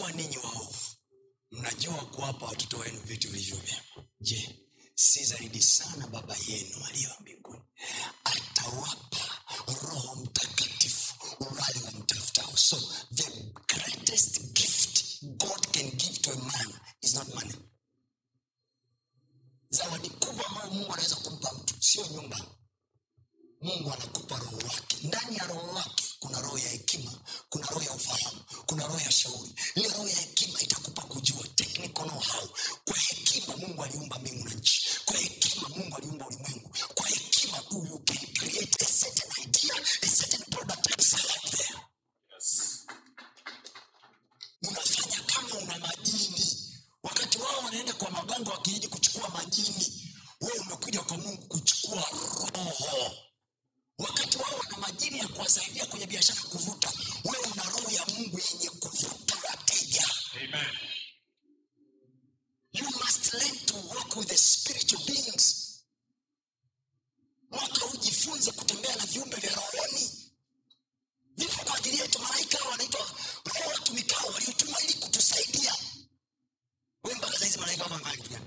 ikiwa ninyi waovu. Mnajua kuwapa watoto wenu vitu vilivyo vyema. Je si zaidi sana baba yenu aliyo mbinguni atawapa roho mtakatifu wale wamtafutao? So the greatest gift god can give to a man is not money. Zawadi kubwa ambayo mungu anaweza kumpa mtu sio nyumba. Mungu anakupa roho wake. Ndani ya roho wake kuna roho ya hekima kuna roho ya ufahamu kuna roho ya shauri. Ile roho ya hekima itakupa kujua technical know how kwa hekima mungu aliumba mbingu na nchi. Kwa hekima mungu aliumba ulimwengu. Kwa hekima you can create a certain idea a certain product and sell it there. Unafanya kama una majini. Wakati wao wanaenda kwa mabango wakiiji kuchukua majini wewe umekuja kwa mungu kuchukua roho wakati wao wana majini ya kuwasaidia kwenye biashara kuvuta wewe una roho ya mungu yenye kuvuta wateja. You must learn to work with the spiritual beings. Mwaka ujifunze kutembea na viumbe vya rohoni. Vipo kwa ajili yetu malaika wanaitwa roho watumikao waliotuma ili kutusaidia. We mpaka saizi malaika wako wanafanya kitu gani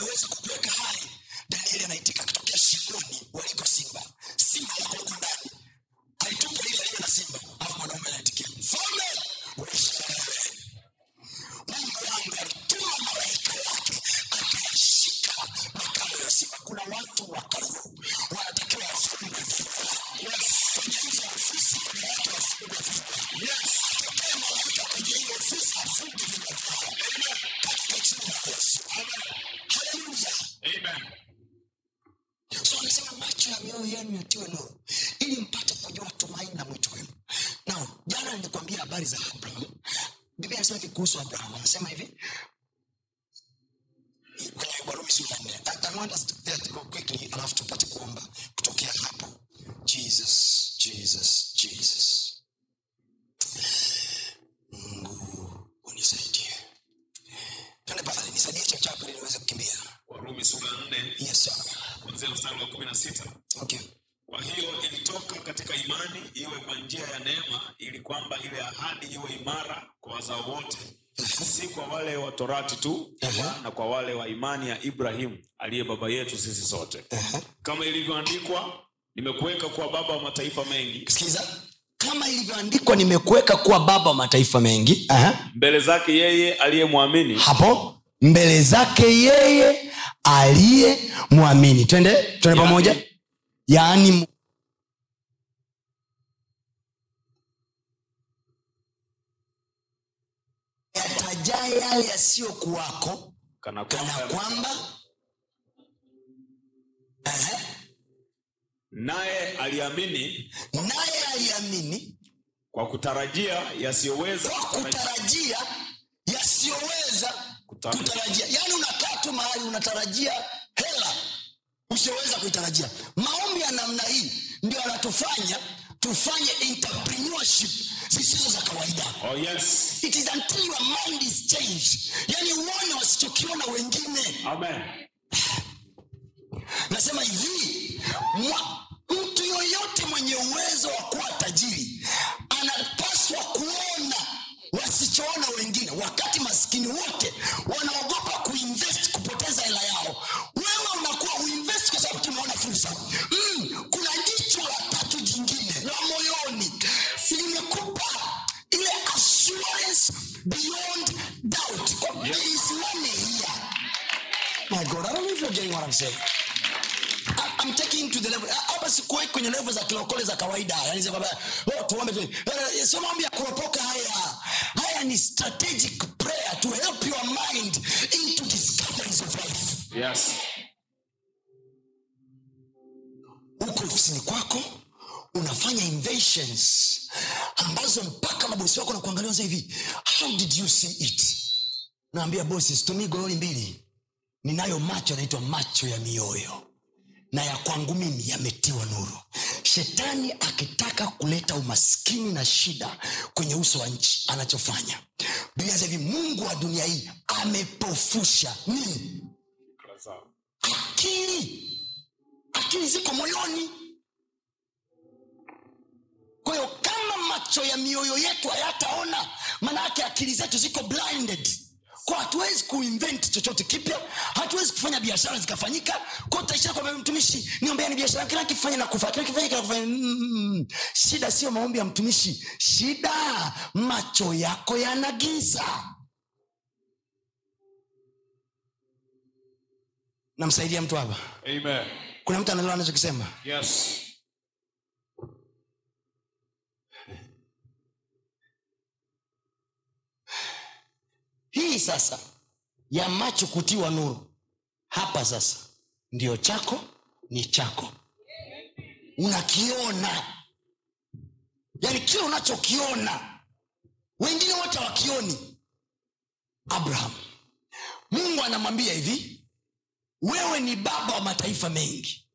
ameweza kukuweka hai danieli anaitika akitokea shingoni waliko simba. Simba wako huko ndani. Alitupa ile aliyo na simba alafu mwanaume anaitikia mfalme uishi yatiwe nuru ili mpate kujua tumaini na mwito wenu. Na jana nilikwambia habari za abraham biblia anasema hivi kuhusu abraham anasema hivi. Kwenye warumi sura nne. I- want us to that go quickly alafu tupate kuomba kutokea hapo. Jesus jesus jesus. Mungu unisaidie. Twende pale nisaidie chachapo ili niweze kukimbia. Warumi sura nne. Yes sir. kuanzia mstari wa kumi na sita. Okay kwa hiyo ilitoka katika imani iwe kwa njia ya neema ili kwamba ile ahadi iwe imara kwa wazao wote. Si kwa wale wa torati tu na kwa wale wa imani ya ibrahimu aliye baba yetu sisi sote. Kama ilivyoandikwa nimekuweka kuwa baba wa mataifa mengi. Sikiza. Kama ilivyoandikwa nimekuweka kuwa baba wa mataifa mengi. Aha. mbele zake yeye aliyemwamini. Hapo. Mbele zake yeye aliyemwamini. twende twende pamoja yaani yatajaa yale yasiyokuwako kana kana kwamba kwamba naye aliamini naye aliamini kwa kutarajia yasiyoweza kwa kutarajia yasiyoweza Kutarajia. kutarajia. Yaani unakaa tu mahali unatarajia hela usioweza kuitarajia. Maombi ya namna hii ndio anatufanya tufanye entrepreneurship zisizo za kawaida. Oh yes. It is until your mind is changed. Yani uone wasichokiona wengine. Amen. Nasema hivi mwa- mtu yoyote mwenye uwezo wa kuwa tajiri anapaswa kuona wasichoona wengine. Wakati maskini wote wanaogopa beyond doubt. Kwa- there is money here my god i don't know if you're getting what i'm saying. I- I'm taking to the level hapa sikuwe kwenye level za kilokole za kawaida. Yani za baba, oh, tuombe tu. Eh, sio mambo ya kuropoka haya. Haya ni strategic prayer to help your mind into discoveries of life. Yes. Uko ofisini kwako unafanya inventions ambazo mpaka mabosi wako nakuangalia hivi how did you see it? Naambia bosi situmii gololi mbili. Ninayo macho yanaitwa macho ya mioyo na ya kwangu mimi yametiwa nuru. Shetani akitaka kuleta umaskini na shida kwenye uso wa nchi anachofanya. Biblia hivi mungu wa dunia hii amepofusha nini? Akili. Akili ziko moyoni kwa hiyo kama macho ya mioyo yetu hayataona maanayake akili zetu ziko blinded. Kwa hatuwezi kuinvent chochote kipya hatuwezi kufanya biashara zikafanyika. Kwa utaishia kwamba mtumishi niombeani biashara kila kifanya na kufa kila kifanya kila kufanya mm, shida sio maombi ya mtumishi shida macho yako yanagiza. Namsaidia mtu hapa. Kuna mtu anaelewa anachokisema? Yes. Hii sasa ya macho kutiwa nuru hapa sasa ndio chako ni chako. Unakiona. Yaani kile unachokiona. Wengine wote wakioni abraham mungu anamwambia hivi wewe ni baba wa mataifa mengi.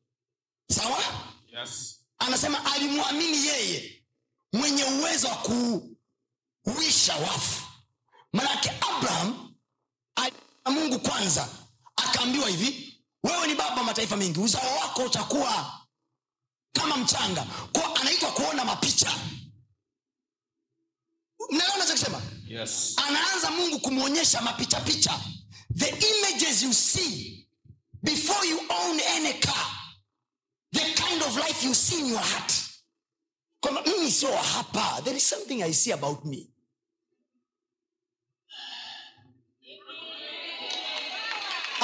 Sawa? Yes. anasema alimwamini yeye mwenye uwezo wa kuuisha wafu manake abraham alimwamini mungu kwanza akaambiwa hivi wewe ni baba mataifa mengi uzao wako utakuwa kama mchanga. Ko anaitwa kuona mapicha. Mnaelewa nachokisema Yes. anaanza mungu kumwonyesha mapichapicha the images you see before you own any car the kind of life you see in your heart. Kwamba mimi sio hapa. There is something i see about me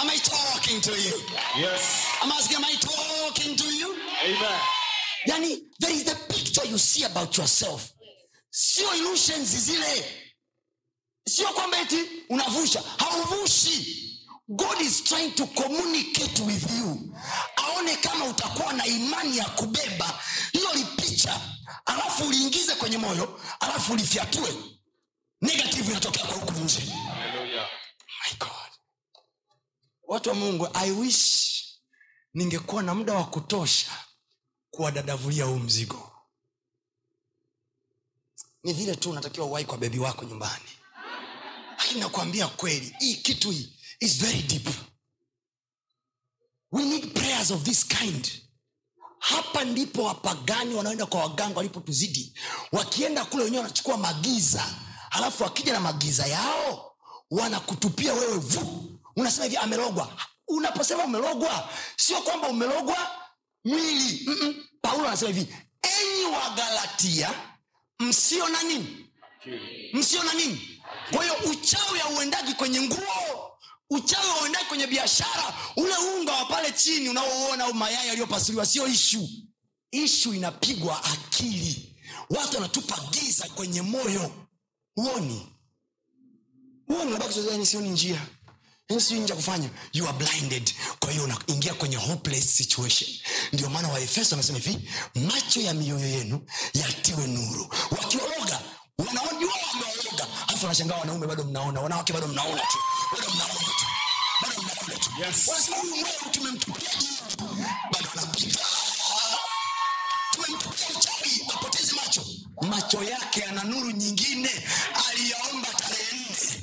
am i talking to you? Yes. I'm asking am i talking to you? Amen. yani there is the picture you see about yourself. Sio illusions zile. Sio kwamba eti unavusha. Hauvushi. God is trying to communicate with you. Aone kama utakuwa na imani ya kubeba. Hiyo lipicha alafu uliingize kwenye moyo. Alafu ulifyatue. Negative inatokea kwa huku nje. Hallelujah. my god watu wa mungu i wish ningekuwa na muda wa kutosha kuwadadavulia huu mzigo. Ni vile tu unatakiwa uwai kwa bebi wako nyumbani. Lakini nakuambia kweli hii kitu hii is very deep. We need prayers of this kind. Hapa ndipo wapagani wanaoenda kwa waganga walipotuzidi. Wakienda kule wenyewe wanachukua magiza halafu wakija na magiza yao wanakutupia wewe vu unasema hivi amerogwa. Unaposema umerogwa sio kwamba umerogwa mwili. Mm-mm. paulo anasema hivi enyi wagalatia msio na nini? Msio na nini? Kwa hiyo uchawi hauendagi kwenye nguo uchawi hauendagi kwenye biashara. Ule unga wa pale chini unaouona au mayai yaliyopasuliwa sio ishu. Ishu inapigwa akili. Watu wanatupa giza kwenye moyo. Huoni? Huoni? Unabaki sioni njia sijui nje ya kufanya. You are blinded. Kwa hiyo unaingia kwenye hopeless situation. Ndio maana waefeso wanasema hivi macho ya mioyo yenu yatiwe nuru. Wakiologa wanaojua wameologa alafu wanashangaa wanaume bado mnaona wanawake bado mnaona tu. Bado mnaona tu. Bado mnaona tu. Yes. wanasema huyu mwewe tumemtupia bado anapita. Tumemtupia mchawi apoteze macho. Macho yake yana nuru nyingine. Aliyaomba tarehe nne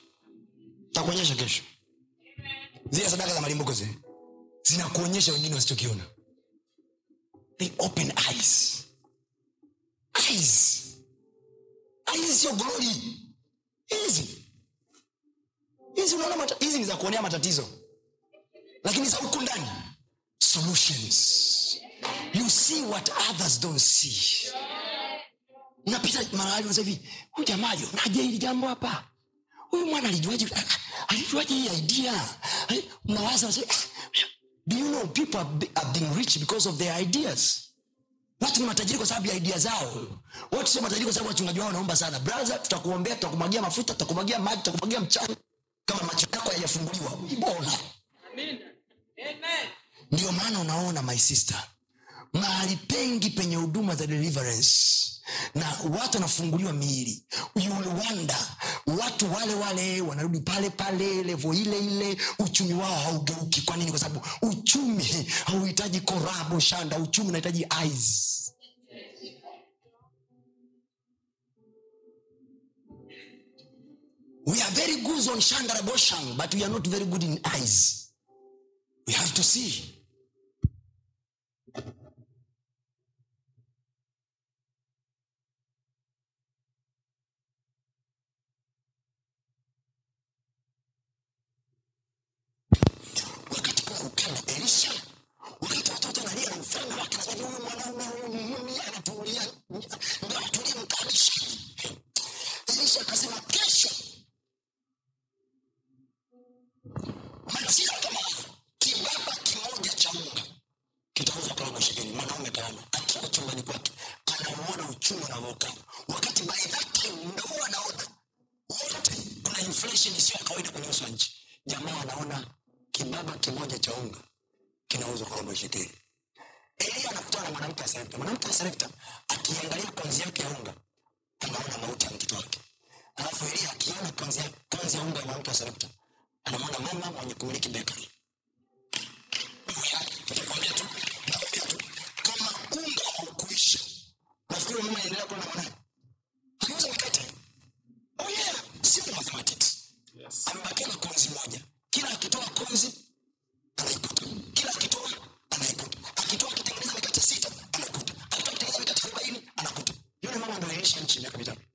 takuonyesha kesho. Zile sadaka za malimbuko zile zinakuonyesha wengine wasichokiona. Hizi ni za kuonea matatizo. Lakini za huku ndani unapita mahali hivi huyu jamaa alionaje hili jambo hapa? Huyu mwana alijuaje alijuaje hii idea. Mnawaza "Ah, do you know people have be- have been rich because of their ideas? Watu ni matajiri kwa sababu ya idea zao. Watu sio matajiri kwa sababu wachungaji wao wanaomba sana. Brother tutakuombea tutakumwagia mafuta tutakumwagia maji tutakumwagia mchanga. Kama macho yako hayajafunguliwa bora ndio maana unaona my sister mahali pengi penye huduma za deliverance. Na watu wanafunguliwa miili. You watu wale wale wanarudi pale pale levo ile ile uchumi wao haugeuki. Kwa nini? Kwa sababu uchumi hauhitaji korabo shanda. Uchumi unahitaji eyes. We are very good on shandaraboshang but we are not very good in eyes. We have to see wakati kuna ukanda elisha wakati watoto nalia na mfalme wake nasema huyu mwanaume huyu muhuni anatulia ndo atulie mkalisha elisha akasema kesho majira kama kibaba kimoja cha unga kitauza kwa robo shekeli mwanaume kaona akiwa chumbani kwake anauona uchumi unavyokaa wakati by that time ndo anaona wote kuna inflation isiyo ya kawaida kwenye uso wa nchi jamaa anaona kibaba kimoja cha unga kinauzwa kwa robo shekeli elia anakutana na mwanamke wa sarepta mwanamke wa sarepta akiangalia konzi yake ya unga anaona mauti ya mtoto wake. Alafu elia akiona konzi ya, konzi ya unga ya mwanamke wa sarepta anamwona mama mwenye kumiliki bekari nitakwambia tu nitakwambia tu kama unga haukuisha nafikiri mama anaendelea kula na mwanae. Akiuza mikate oh yeah simple mathematics. Yes. amebakia na konzi moja. Kila akitoa konzi anaikuta kila akitoa anaikuta akitoa akitengeneza mikate sita anaikuta akitoa akitengeneza mikate arobaini anakuta yule mama ndo ailisha nchi miaka mitano ndio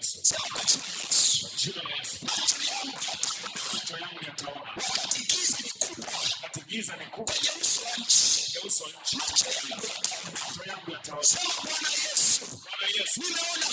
Sema kwa jina la Yesu, macho yangu yataona. Wakati Bwana Yesu, ninaona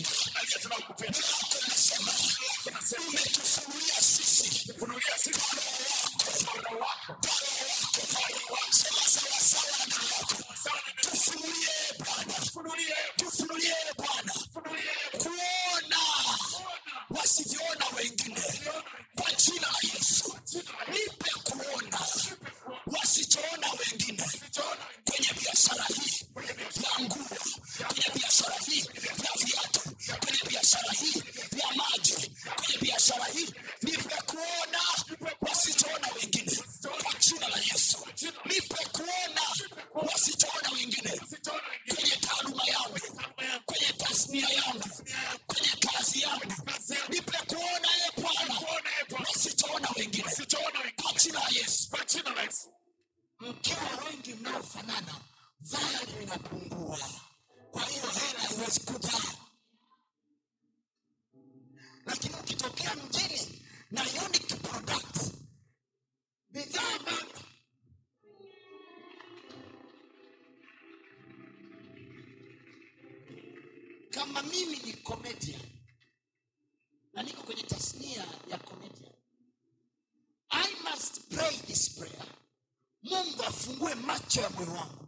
I get to know you. Kama mimi ni comedian. Na niko kwenye tasnia ya comedian. I must pray this prayer. Mungu afungue macho ya moyo wangu.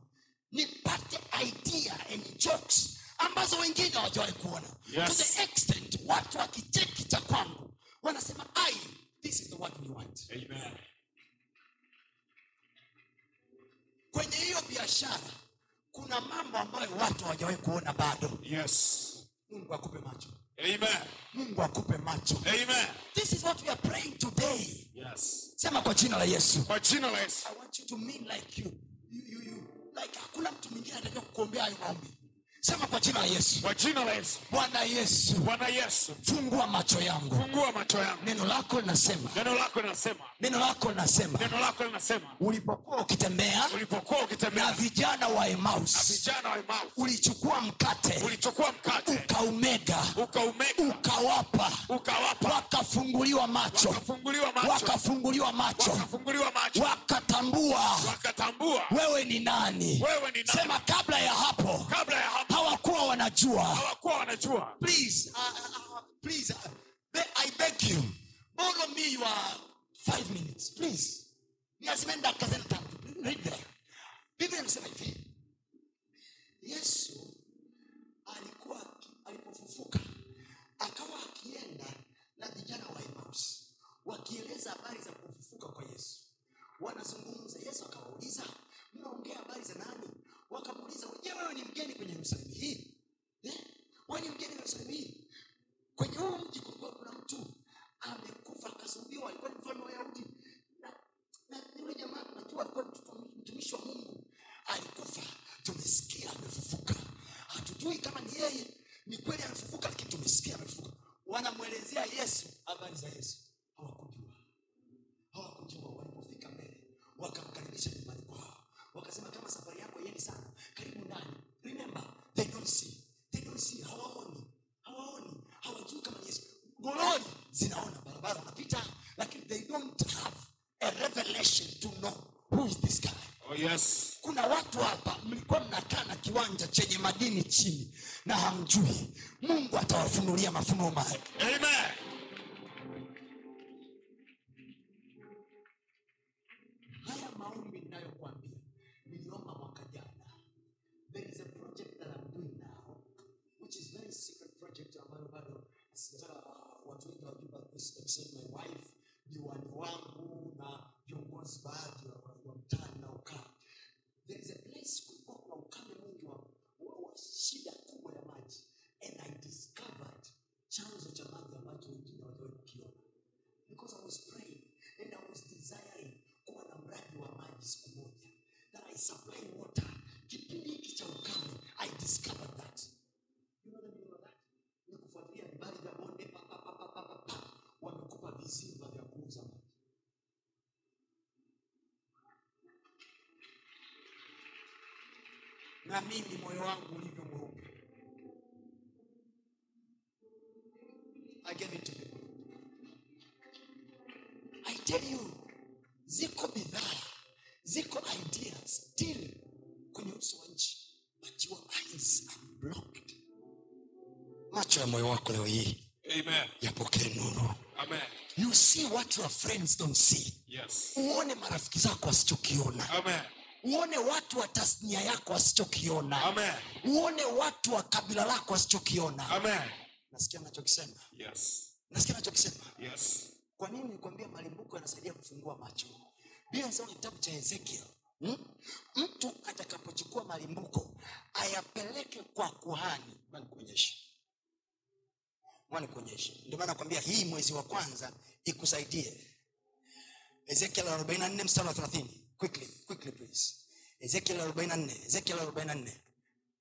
Nipate idea and jokes ambazo wengine hawajawahi kuona. Yes. La yesu Kwa jina la Yesu. I want you to mean like you. La Yesu. Kwa jina la Yesu. Bwana Yesu, Bwana Yesu, fungua macho yangu. fungua macho yangu. Neno lako linasema, Neno lako linasema, neno lako linasema, neno lako linasema, ulipokuwa ukitembea ulipokuwa na vijana wa na Emmaus, vijana wa Emmaus, ulichukua mkate. Ulichukua mkate. Ukaumega, ukaumega, ukawapa, ukawapa, wakafunguliwa macho, wakafunguliwa macho, wakafunguliwa macho, wakafunguliwa macho, wakatambua. Wakatambua. Wewe ni nani. wewe ni nani. Sema kabla ya hapo. Kabla ya hapo. Hawakuwa wanajua hawakuwa wanajua. please, uh, uh, uh, please, uh, be- I beg you, borrow me your five minutes, please. Niazime dakika zenu tatu. Biblia inasema hivi, Yesu alikuwa alipofufuka akawa akienda na vijana wa Emmaus wakieleza habari za kufufuka kwa Yesu. Wanazungumza, Yesu akawauliza, mnaongea habari za nani? Wakamuuliza, je, wewe ni mgeni kwenye Yerusalemu hii? Wewe ni mgeni Yerusalemu? Kwenye huu mji kulikuwa kuna mtu amekufa akasulubiwa, alikuwa ni mfalme wa Wayahudi. Na, yule jamaa najua alikuwa mtumishi wa Mungu, alikufa. Tumesikia amefufuka, hatujui kama ni yeye, ni kweli amefufuka, lakini tumesikia amefufuka. Wanamwelezea Yesu habari za Yesu, hawakujua hawakujua. Walipofika mbele, wakamkaribisha nyumbani kwao, wakasema kama safari yako yeni sana, karibu ndani. Remember, they don't see, they hawaoni, hawaoni, hawajui kama Yesu. Gololi zinaona barabara wanapita, lakini they don't have a revelation to know who is this guy. Oh yes. Kuna watu hapa mlikuwa mnakaa na kiwanja chenye madini chini na hamjui. Mungu atawafunulia mafunuo mahali. Amen. Bado sijataka watu wengi this except my wife diwani wangu na viongozi baadhi wa, mtaani na ukaa there is a place kulikuwa kuna ukame mwingi wa, shida kubwa ya maji and I discovered chanzo cha maji ambacho wengine hawajawahi kukiona because I was praying and I was desiring kuwa na mradi wa maji siku moja that I supply water. Kipindi hiki cha ukame, I discovered that. Vizimba vya kuuza maji. Na mimi moyo wangu ulivyo mweupe. Ziko bidhaa, ziko idea still kwenye uso wa nchi. Macho ya moyo wako leo hii. Yapokee nuru. Amen. you see what your friends don't see Yes. uone marafiki zako wasichokiona Amen. uone watu wa tasnia yako wasichokiona uone watu wa kabila lako wasichokiona nasikia nachokisema Yes. nasikia nachokisema Yes. kwa nini nikwambia malimbuko yanasaidia kufungua macho biblia inasema kitabu cha ezekiel hmm? mtu atakapochukua malimbuko ayapeleke kwa kuhani nikuonyeshe nikuonyeshe ndio maana nakwambia hii mwezi wa kwanza ikusaidie. Ezekiel 44 mstari wa 30 quickly quickly please. Ezekiel 44 ezekiel 44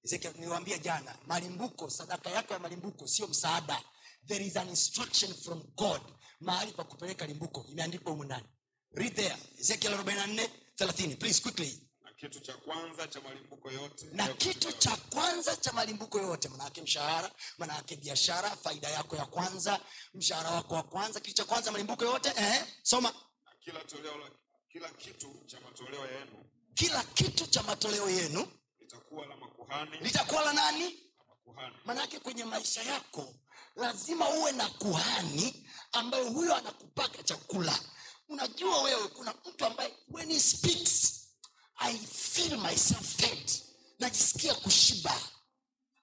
ezekiel niliwaambia jana malimbuko sadaka yako ya malimbuko sio msaada. There is an instruction from god mahali pa kupeleka limbuko. Imeandikwa humu ndani. Read there. Ezekiel 44 30 please quickly kitu cha kwanza cha malimbuko yote na kitu cha kwanza cha malimbuko yote manaake mshahara manaake biashara faida yako ya kwanza mshahara wako wa kwanza kitu cha kwanza malimbuko yote eh, soma. Na kila toleo la kila kitu cha matoleo yenu kila kitu cha matoleo yenu litakuwa la makuhani. litakuwa la nani? La manake kwenye maisha yako lazima uwe na kuhani ambaye huyo anakupaka chakula. Unajua wewe kuna mtu ambaye when he speaks i feel myself fed najisikia kushiba.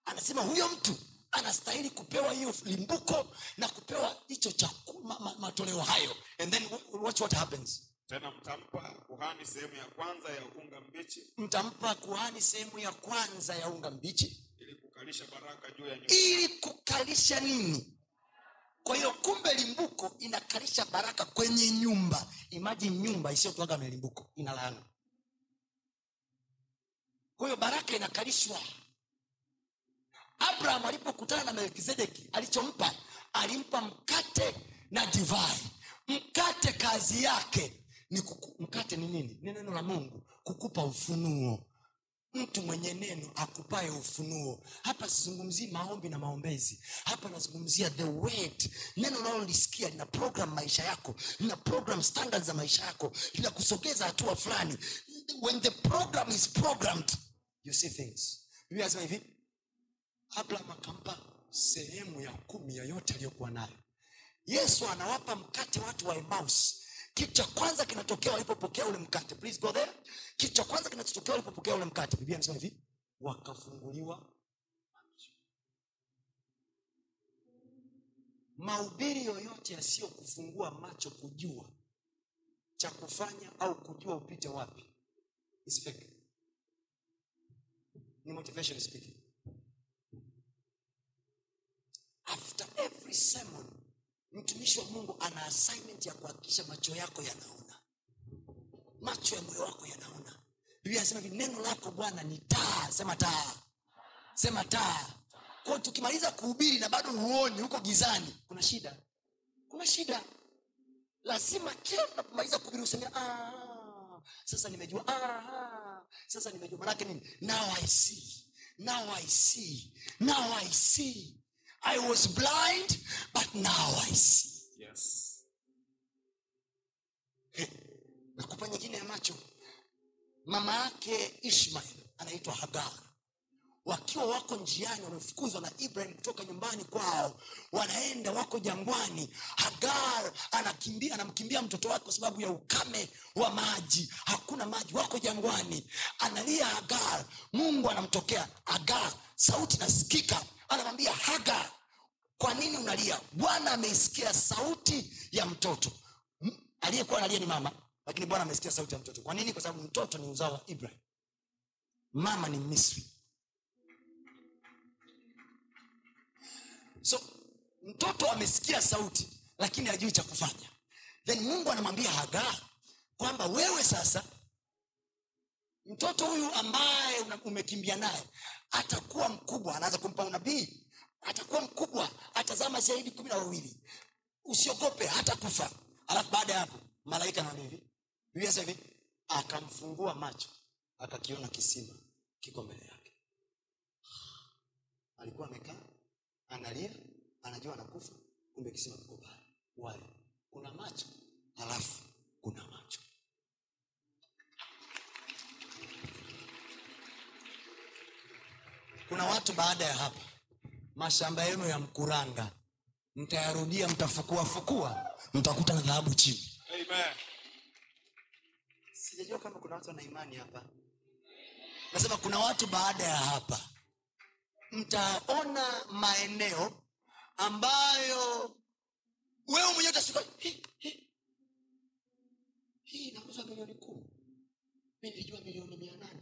Anasema huyo mtu anastahili kupewa hiyo limbuko na kupewa hicho chaku- ma, ma, matoleo hayo. And then watch what happens. Tena mtampa kuhani sehemu ya kwanza ya unga mbichi. Mtampa kuhani sehemu ya kwanza ya unga mbichi. Ili kukalisha baraka juu ya nyumba. ili kukalisha nini? Kwa hiyo kumbe limbuko inakalisha baraka kwenye nyumba. Imajini nyumba isiyotoaga na limbuko ina laana kwa baraka inakalishwa. Abraham alipokutana na melkizedeki alichompa alimpa mkate na divai. Mkate kazi yake ni kuku, mkate ni nini? Ni neno la mungu kukupa ufunuo. Mtu mwenye neno akupaye ufunuo. Hapa sizungumzii maombi na maombezi. Hapa nazungumzia the word. Neno unalolisikia lina program maisha yako lina program standard za maisha yako linakusogeza hatua fulani. When the program is programmed you see things. Biblia anasema hivi abraham akampa sehemu ya kumi ya yote aliyokuwa nayo yesu anawapa mkate watu wa emaus kitu cha kwanza kinatokea walipopokea ule mkate. Please go there. Kitu cha kwanza kinachotokea walipopokea ule mkate biblia anasema hivi wakafunguliwa maubiri yoyote yasiyokufungua macho kujua cha kufanya au kujua upite wapi is fake. Ni motivation speaking. After every sermon mtumishi wa mungu ana assignment ya kuhakikisha macho yako yanaona. Macho ya moyo wako yanaona. Biblia anasema hivi neno lako bwana ni taa. Sema taa. Sema taa. Kwa tukimaliza kuhubiri na bado huoni huko gizani kuna shida. Kuna shida. Lazima kila unapomaliza kuhubiri useme "Ah, sasa nimejua ah, sasa nimejua manake nini? Now i see. Now i see. Now i see. I was blind but now i see. Yes. nakupa nyingine ya macho. Mama yake ishmael anaitwa hagar wakiwa wako njiani wamefukuzwa na ibrahim kutoka nyumbani kwao. Wanaenda wako jangwani. Hagar anakimbia anamkimbia mtoto wake kwa sababu ya ukame wa maji. Hakuna maji wako jangwani. Analia hagar. Mungu anamtokea hagar. Sauti nasikika anamwambia hagar kwa nini unalia? Bwana ameisikia sauti ya mtoto. Aliyekuwa analia ni mama lakini bwana amesikia sauti ya mtoto. Kwa nini? Kwa sababu mtoto ni uzao wa ibrahim. Mama ni misri so mtoto amesikia sauti lakini hajui cha kufanya. Then mungu anamwambia hagar kwamba wewe sasa mtoto huyu ambaye umekimbia naye atakuwa mkubwa. Anaanza kumpa unabii atakuwa mkubwa atazama shahidi kumi na wawili. Usiogope hata kufa alafu baada ya hapo malaika anamwambia hivi akamfungua macho akakiona kisima kiko mbele yake. Alikuwa amekaa analia anajua anakufa kumbe kisima kiko pale. Why? Kuna macho halafu kuna macho. Kuna watu baada ya hapa mashamba yenu ya mkuranga mtayarudia mtafukuafukua mtakuta na dhahabu chini. Amen. sijajua kama kuna watu wana imani hapa. Nasema kuna watu baada ya hapa mtaona maeneo ambayo wewe mwenyewe utasika "Hii, hii milioni kumi. Mi nilijua milioni mia nane.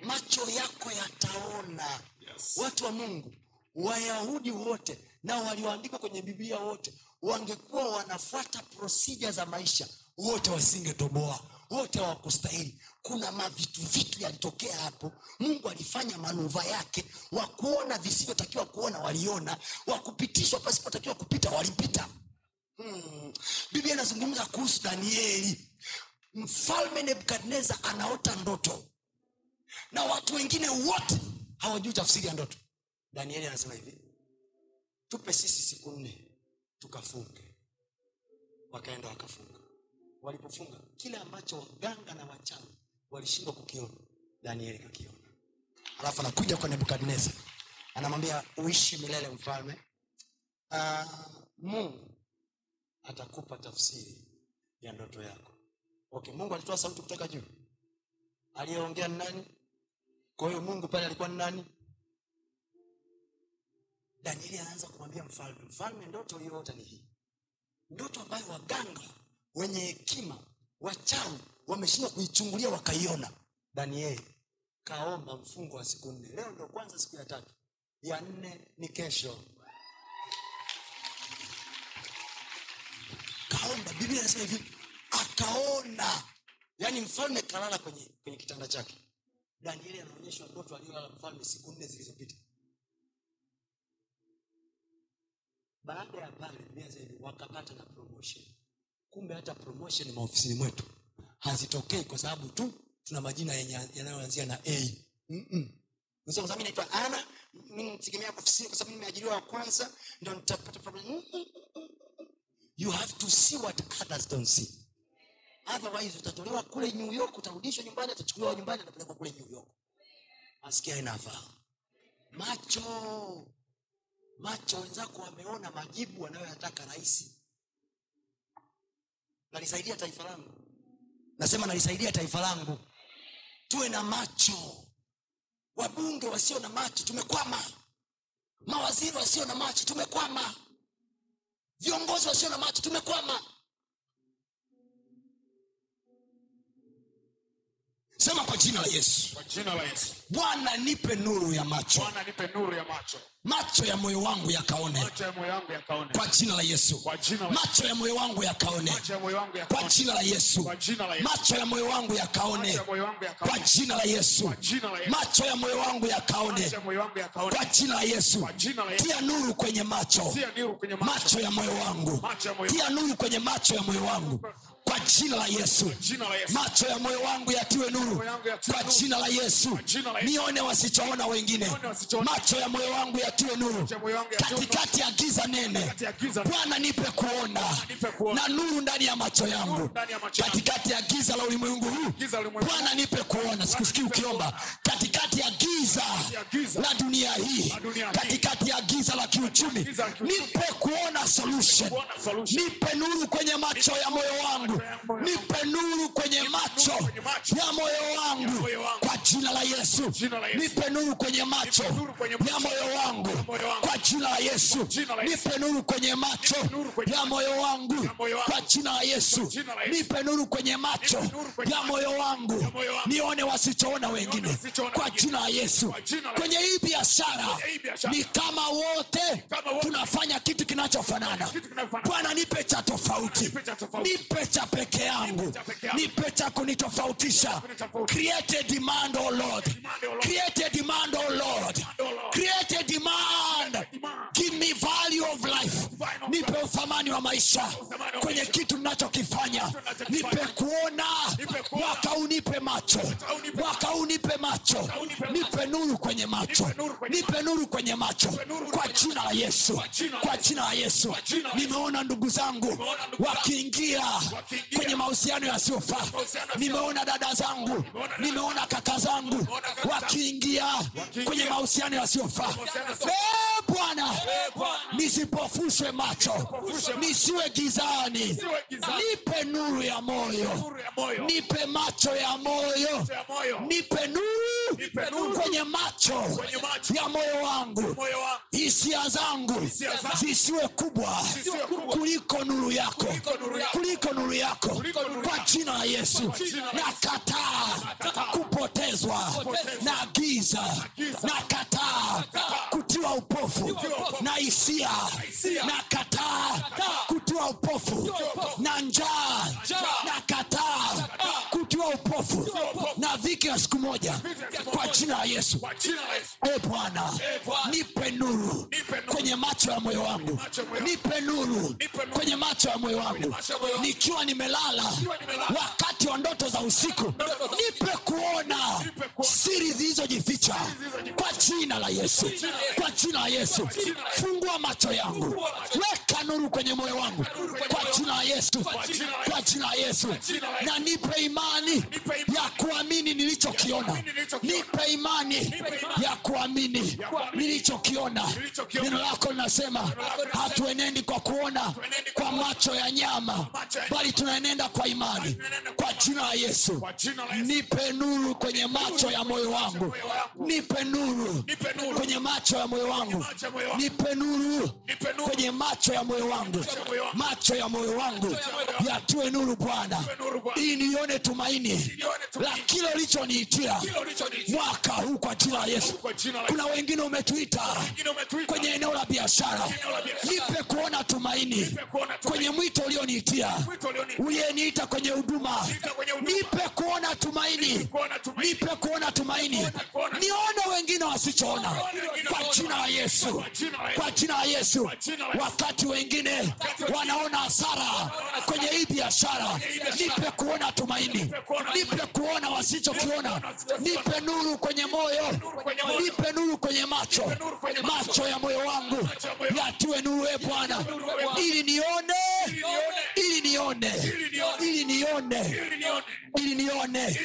Macho yako yataona. Yes. watu wa mungu wayahudi wote na walioandikwa kwenye biblia wote wangekuwa wanafuata prosija za maisha wote wasingetoboa wote hawakustahili. Kuna mavitu vitu yalitokea hapo. Mungu alifanya manuva yake. Wakuona visivyotakiwa kuona waliona. Wakupitishwa pasipotakiwa kupita walipita. Hmm. biblia inazungumza kuhusu danieli. Mfalme nebukadnezar anaota ndoto. Na watu wengine wote hawajui tafsiri ya ndoto. Danieli anasema hivi tupe sisi siku nne tukafunge. Wakaenda wakafunga walipofunga kile ambacho waganga na wachawi walishindwa kukiona danieli kakiona. Alafu anakuja kwa nebukadnezar. Anamwambia uishi milele mfalme. Uh, mungu atakupa tafsiri ya ndoto yako. Okay mungu alitoa sauti kutoka juu. Aliyeongea ni nani? Kwa hiyo mungu pale alikuwa ni nani? Danieli anaanza kumwambia mfalme mfalme ndoto uliyoota ni hii. Ndoto ambayo waganga wenye hekima wachawi wameshindwa kuichungulia wakaiona. Danieli kaomba mfungo wa siku nne. Leo ndo kwanza siku ya tatu. Ya nne ni kesho. Kaomba. Biblia inasema hivi akaona. Yaani mfalme kalala kwenye, kwenye kitanda chake. Danieli anaonyeshwa ndoto aliyolala mfalme siku nne zilizopita. Baada ya pale Biblia hivi, wakapata na promotion kumbe hata promotion maofisini mwetu hazitokei kwa sababu tu tuna majina yanayoanzia na a. Mm-mm. Unasema, "Sasa mimi naitwa ana nitegemea ofisini kwa sababu nimeajiriwa wa kwanza ndo nitapata you have to see what others don't see. Otherwise utatolewa kule new york utarudishwa nyumbani atachukuliwa nyumbani atapelekwa kule new york. Asikia inafaa. Macho. Macho wenzako wameona majibu wanayoyataka rahisi nalisaidia taifa langu. Nasema nalisaidia taifa langu. Tuwe na macho. Wabunge wasio na macho tumekwama. Mawaziri wasio na macho tumekwama. Viongozi wasio na macho tumekwama sema kwa jina la yesu bwana nipe nuru ya macho nuru ya macho. macho ya moyo wangu yakaone ya kwa jina la yesu macho ya moyo wangu yakaone kwa jina la yesu macho ya moyo wangu yakaone kwa jina la yesu macho ya moyo wangu yakaone kwa jina la yesu tia nuru kwenye macho Tia nuru kwenye macho. macho ya moyo wangu tia nuru kwenye macho ya moyo wangu kwa jina la yesu. Macho ya moyo wangu yatiwe nuru. Kwa jina la yesu. Nione wasichoona wengine. Macho ya moyo wangu yatiwe nuru. Katikati ya giza nene. Bwana nipe kuona. Na nuru ndani ya macho yangu. ya katikati ya giza la ulimwengu huu. Bwana nipe kuona. Sikusikii ukiomba. katikati ya giza la dunia hii. katikati ya giza la kiuchumi. nipe Kuona solution. nipe nuru kwenye macho ya moyo wangu Nipe nuru kwenye macho ya moyo wangu kwa jina la yesu. Nipe nuru kwenye macho ya moyo wangu kwa jina la yesu. nipe nuru kwenye macho ya moyo wangu kwa jina la yesu. nipe nuru kwenye macho ya moyo wangu. nione wasichoona wengine kwa jina la yesu. kwenye hii biashara ni kama wote tunafanya kitu kinachofanana. Bwana Nipe cha tofauti. nipe cha peke yangu. nipe cha kunitofautisha create demand oh lord. Create demand oh lord. Create demand. Give me value of life. Nipe uthamani wa maisha kwenye kitu ninachokifanya. Nipe kuona. Mwaka huu nipe macho. Mwaka huu nipe macho. Nipe nuru kwenye macho. Nipe nuru kwenye macho. Kwa jina la yesu. Kwa jina la yesu. Nimeona ndugu zangu wakiingia kwenye mahusiano yasiyofaa. Nimeona dada zangu. Nimeona kaka zangu wakiingia kwenye mahusiano yasiyofaa bwana nisipofushwe macho nisiwe gizani nipe nuru ya moyo nipe macho ya moyo nipe nuru kwenye macho ya moyo wangu hisia zangu zisiwe kubwa kuliko nuru yako kuliko nuru yako. Kwa jina la yesu nakataa kupotezwa na giza nakataa kutiwa upofu na hisia nakataa kutiwa upofu na njaa na kataa kutiwa upofu na dhiki ya siku moja kwa jina la yesu. E bwana nipe nuru kwenye macho ya moyo wangu. Nipe nuru kwenye macho ya moyo wangu. Nikiwa nimelala wakati wa ndoto za usiku nipe kuona siri zilizojificha kwa jina la yesu. Kwa jina la yesu fungua macho yangu. Weka nuru kwenye moyo wangu yesu. Kwa jina la yesu. na nipe imani ya kuamini nilichokiona. Nipe imani ya kuamini nilichokiona. Neno lako linasema hatuenendi kwa kuona kwa macho ya nyama bali tunaenenda kwa imani. Kwa jina la yesu. Nipe nuru kwenye macho ya moyo wangu. nipe nuru kwenye macho ya moyo wangu. nipe nuru kwenye macho ya moyo wangu. Macho ya moyo wangu yatiwe nuru bwana. Ili nione tumaini la kile ulichoniitia mwaka huu kwa jina la yesu. Kuna wengine umetuita kwenye eneo la biashara. Nipe kuona tumaini kwenye mwito ulioniitia. Uliyeniita kwenye huduma. Nipe kuona tumaini. Nipe kuona tumaini. Nione wengine wasichoona. Kwa jina la yesu. Kwa jina la yesu. Wakati wengine. wanaona hasara kwenye hii biashara nipe kuona tumaini. Nipe kuona wasichokiona. Nipe nuru kwenye moyo. Nipe nuru kwenye macho. Macho. Ya moyo wangu yatiwe nuru e bwana. ili nione. Ili nione. Ili nione. Ili nione.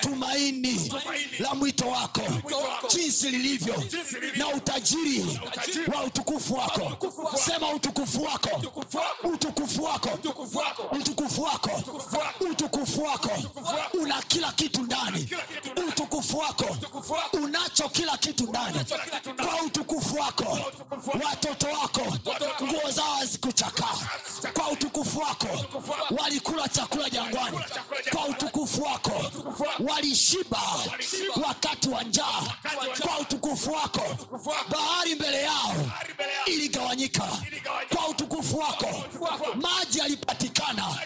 Tumaini la mwito wako. Jinsi lilivyo. Na utajiri wa utukufu wako. Sema utukufu wako. Utukufu wako utukufu wako utukufu wako una kila kitu ndani utukufu wako unacho kila kitu ndani kwa utukufu wako watoto wako nguo zao hazikuchakaa kwa utukufu wako walikula chakula jangwani kwa utukufu wako walishiba wakati wa njaa kwa utukufu wako bahari mbele yao iligawanyika kwa utukufu wako maji yalipatikana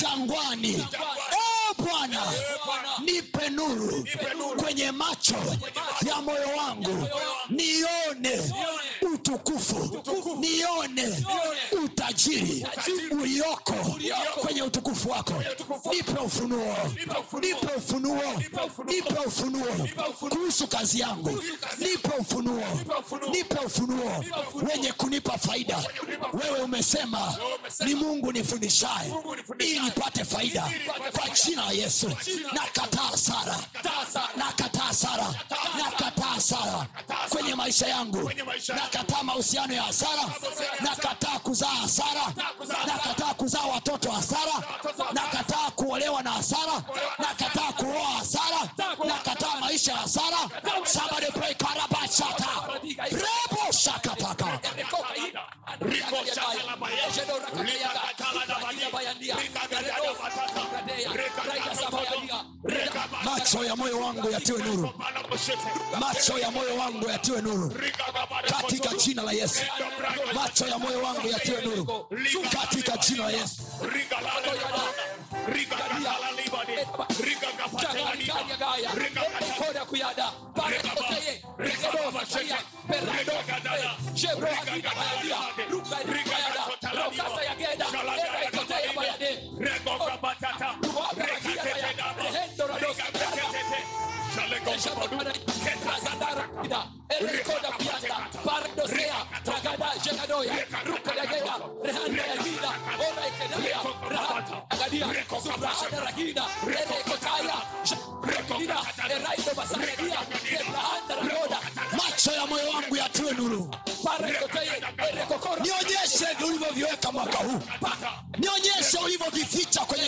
jangwani. E bwana nipe nuru kwenye macho ya moyo wangu. Nione utukufu. Nione utajiri ulioko kwenye utukufu wako nipe ufunuo nipe ufunuo nipe ufunuo kuhusu kazi yangu nipe ufunuo nipe ufunuo wenye kunipa faida wewe umesema ni mungu nifundishaye ili nipate faida kwa jina la yesu nakataa sara nakataa sara nakataa sara kwenye maisha yangu nakataa mahusiano ya hasara nakataa kuzaa hasara nakataa kuzaa watoto hasara nakataa kuolewa na hasara nakataa kuoa hasara nakataa maisha ya hasara. Somebody rebo shakataka macho ya moyo wangu yatiwe nuru. macho ya moyo wangu yatiwe nuru. Katika jina la yesu. Macho ya moyo wangu yatiwe nuru. Katika jina la yesu Rego Gabatata, Rego Gabatata, Jabara, Ketrazadara, Erikoda Pianda, Macho ya moyo wangu yatiwe nuru, nionyeshe ulivyoviweka mwaka huu, nionyeshe ulivyovificha kwenye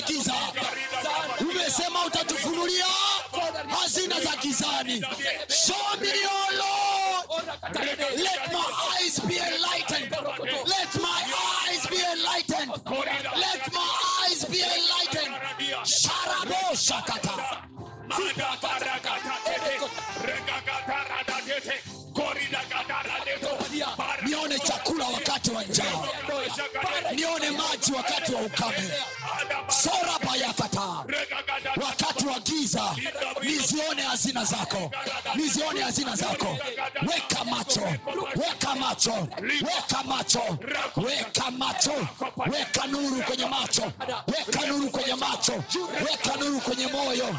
nione maji wakati wa ukame. Sorabayakata wakati wa giza nizione hazina zako. Nizione hazina zako. Weka macho. Weka macho. Weka macho. Weka macho. Weka nuru kwenye macho. Weka nuru kwenye macho. Weka nuru kwenye moyo.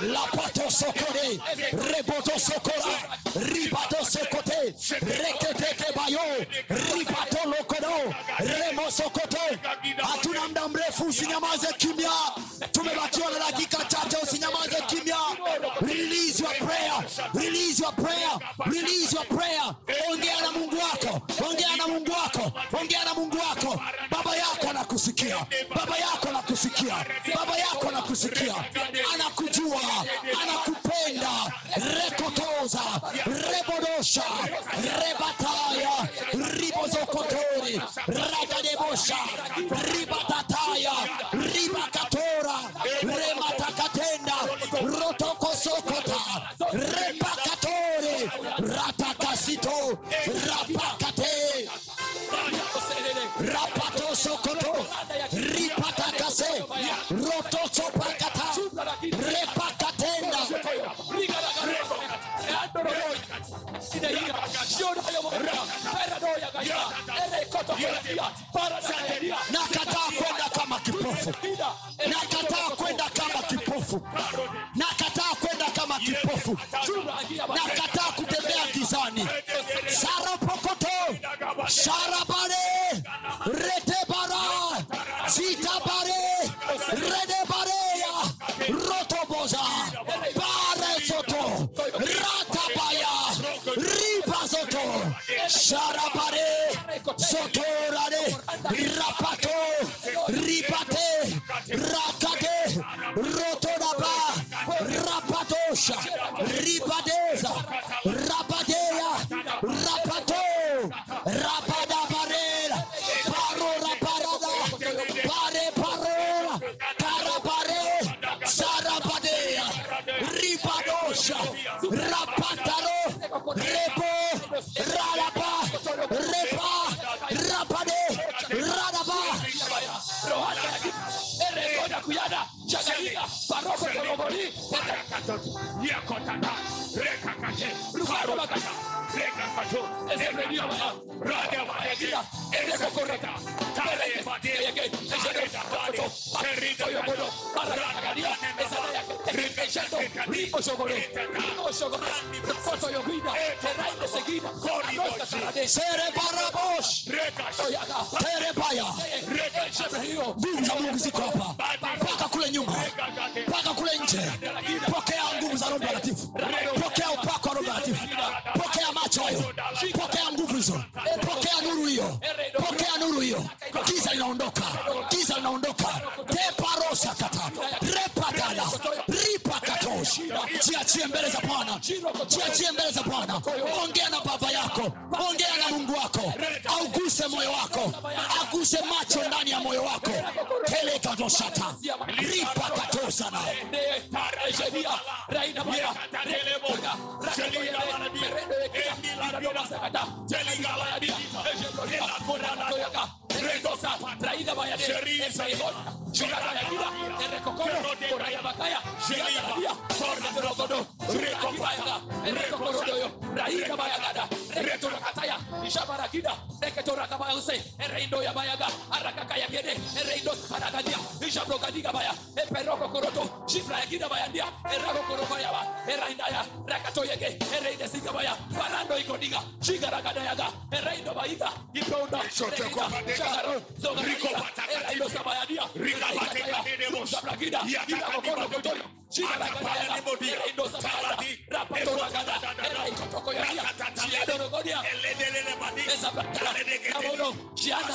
Lapatosokore rebotosokora ribatosokote reketekebayo ripatolokodo remosokoto hatuna muda mrefu. Usinyamaze kimya. Tumebakiwa na dakika chache. Usinyamaze kimya. Release your prayer. Release your prayer. Release your prayer. Ongea na mungu wako. Ongea na mungu wako. Ongea na mungu wako. Baba yako anakusikia. Baba yako anakusikia. Baba yako anakusikia. Anakujua anakupenda rekotoza rebodosha rebataya ribozokotori ragadebosha ribatataya ribakatora rematakatenda rotokosokota repakatore ratakasito rapakate rapatosokoto ripatakase rotosopakata nakataa kwenda kama kipofu. Nakataa kwenda kama kipofu. Nakataa kwenda kama kipofu. Nakataa kutembea gizani. Sarapokoto sharabare Osana. Rekobaya, Rekobaya, Rekobaya, beketorakabayose ereindo yabayaga Kabono, Gianna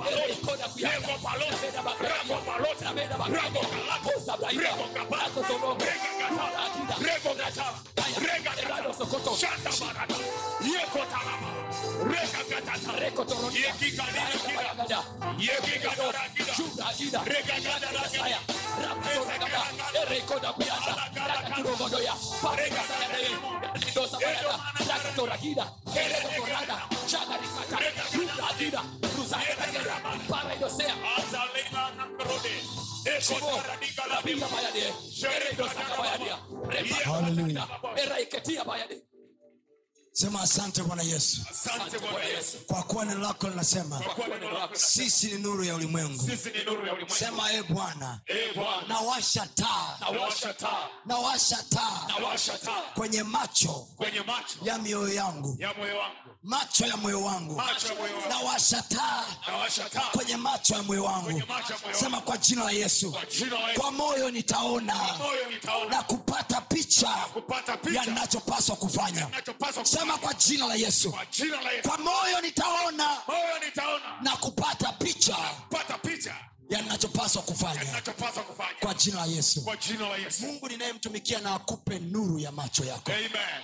Lego palota, rego palota, Bayade, Bayade, Hallelujah. Eraiketia Bayade. Sema asante bwana yesu. Yesu. kwa kuwa neno lako linasema sisi ni nuru ya ulimwengu. sema e bwana nawasha taa nawasha taa, kwenye macho kwenye macho ya mioyo yangu. ya macho ya moyo wangu. Nawasha taa kwenye macho ya moyo wangu. sema kwa jina la yesu. Kwa moyo nitaona. Na kupata picha kupata ya picha ninachopaswa kufanya. ninachopaswa sema kwa jina la yesu. Kwa jina la Yesu. Kwa moyo nitaona. Moyo nitaona. Na kupata picha kupata picha. ya kufanya. Kwa jina la yesu. Jina la Yesu. Mungu ninayemtumikia na akupe nuru ya macho yako. Amen.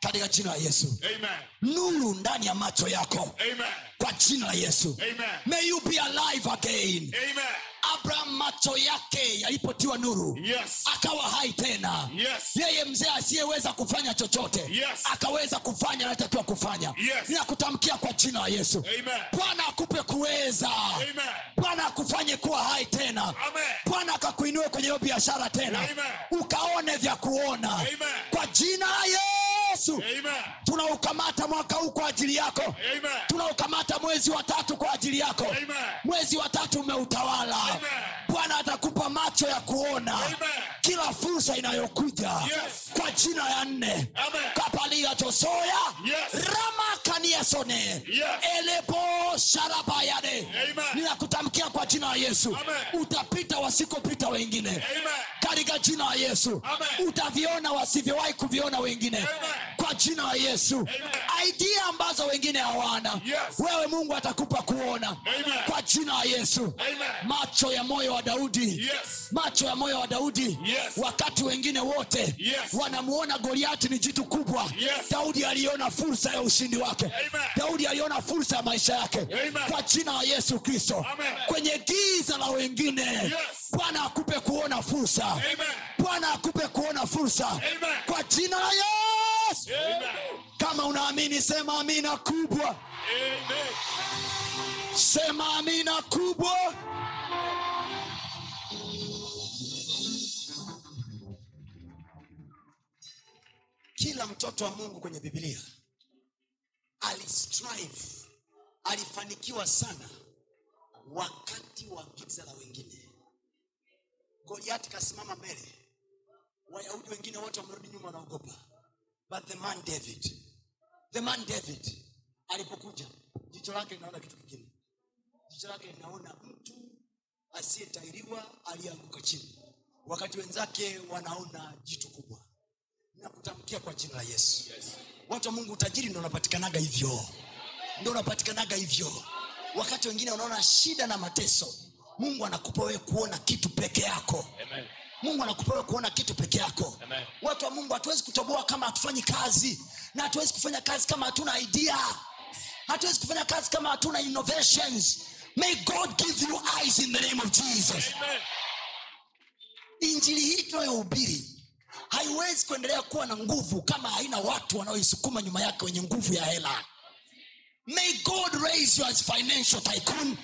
Katika jina la yesu. Amen. Nuru ndani ya macho yako. Amen. Kwa jina la yesu. Amen. May you be alive again. Amen abraham macho yake yalipotiwa nuru yes. akawa hai tena. Yes. Yeye mzee asiyeweza kufanya chochote Yes. akaweza kufanya anatakiwa kufanya. Yes. ninakutamkia kwa jina la yesu. Bwana akupe kuweza. Bwana akufanye kuwa hai tena. Bwana akakuinue kwenye hiyo biashara tena. Amen. ukaone vya kuona. Amen. kwa jina la yesu. Tunaukamata mwaka huu kwa ajili yako. Tunaukamata mwezi wa tatu kwa ajili yako. Amen. Mwezi wa tatu umeutawala. Amen. Bwana atakupa macho ya kuona Amen. kila fursa inayokuja Yes. kwa jina ya nne kapaliatosoya kapalia tosoya Yes. ramakaniesone Yes. elepo sharabayade ninakutamkia kwa jina la yesu Amen. utapita wasikopita wengine amen katika jina la yesu Amen. utaviona wasivyowahi kuviona wengine Amen. kwa jina la yesu Amen. idea ambazo wengine hawana Yes. wewe mungu atakupa kuona Amen. kwa jina la yesu Amen. macho ya moyo wa daudi Yes. macho ya moyo wa daudi Yes. wakati wengine wote Yes. wanamuona goliati ni jitu kubwa Yes. daudi aliona fursa ya ushindi wake Amen. daudi aliona fursa ya maisha yake Amen. kwa jina la yesu kristo kwenye giza la wengine Yes. bwana akupe kuona fursa amen bwana akupe kuona fursa Amen. kwa jina la yesu amen kama unaamini sema amina kubwa amen sema amina kubwa kila mtoto wa mungu kwenye bibilia alistrive alifanikiwa sana wakati wa giza la wengine. Goliati kasimama mbele. Wayahudi wengine wote wamerudi nyuma wanaogopa. But the man david the man david alipokuja jicho lake linaona kitu kingine. Jicho lake linaona mtu asiyetairiwa aliyeanguka chini. Wakati wenzake wanaona jitu kubwa. Nakutamkia kwa jina la yesu. Watu wa mungu utajiri ndo unapatikanaga hivyo. Ndo unapatikanaga hivyo. Wakati wengine wanaona shida na mateso mungu anakupa wewe kuona kitu peke yako. Amen. Mungu anakupa wewe kuona kitu peke yako. Amen. watu wa mungu hatuwezi kutoboa kama hatufanyi kazi. Na hatuwezi kufanya kazi kama hatuna idea. Hatuwezi kufanya kazi kama hatuna innovations may god give you eyes in the name of jesus. Amen. Injili hii tunayohubiri haiwezi kuendelea kuwa na nguvu kama haina watu wanaoisukuma nyuma yake wenye nguvu ya hela. May god raise you as financial tycoon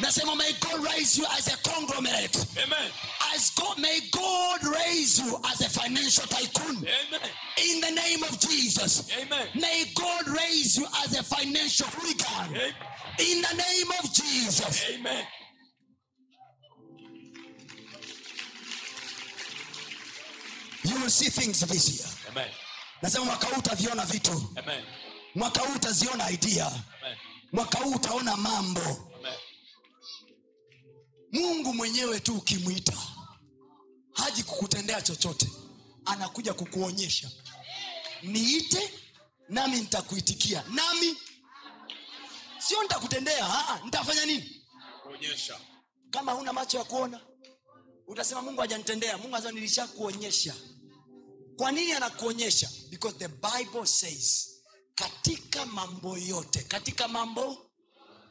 nasema may god raise you as a conglomerate Amen. as god, may god raise you as a financial tycoon Amen. in the name of jesus Amen. may god raise you as a financial hooligan Amen. in the name of jesus Amen. you will see things this year Amen. nasema mwaka huu utaviona vitu Amen. mwaka huu utaziona idea Amen. mwaka huu utaona mambo. Mungu mwenyewe tu ukimwita haji kukutendea chochote. Anakuja kukuonyesha. Niite nami nitakuitikia. Nami sio nitakutendea aa, nitafanya nini? Kuonyesha. Kama huna macho ya kuona utasema mungu hajanitendea. Mungu anasema nilishakuonyesha. Kwa nini anakuonyesha? Because the bible says katika mambo yote katika mambo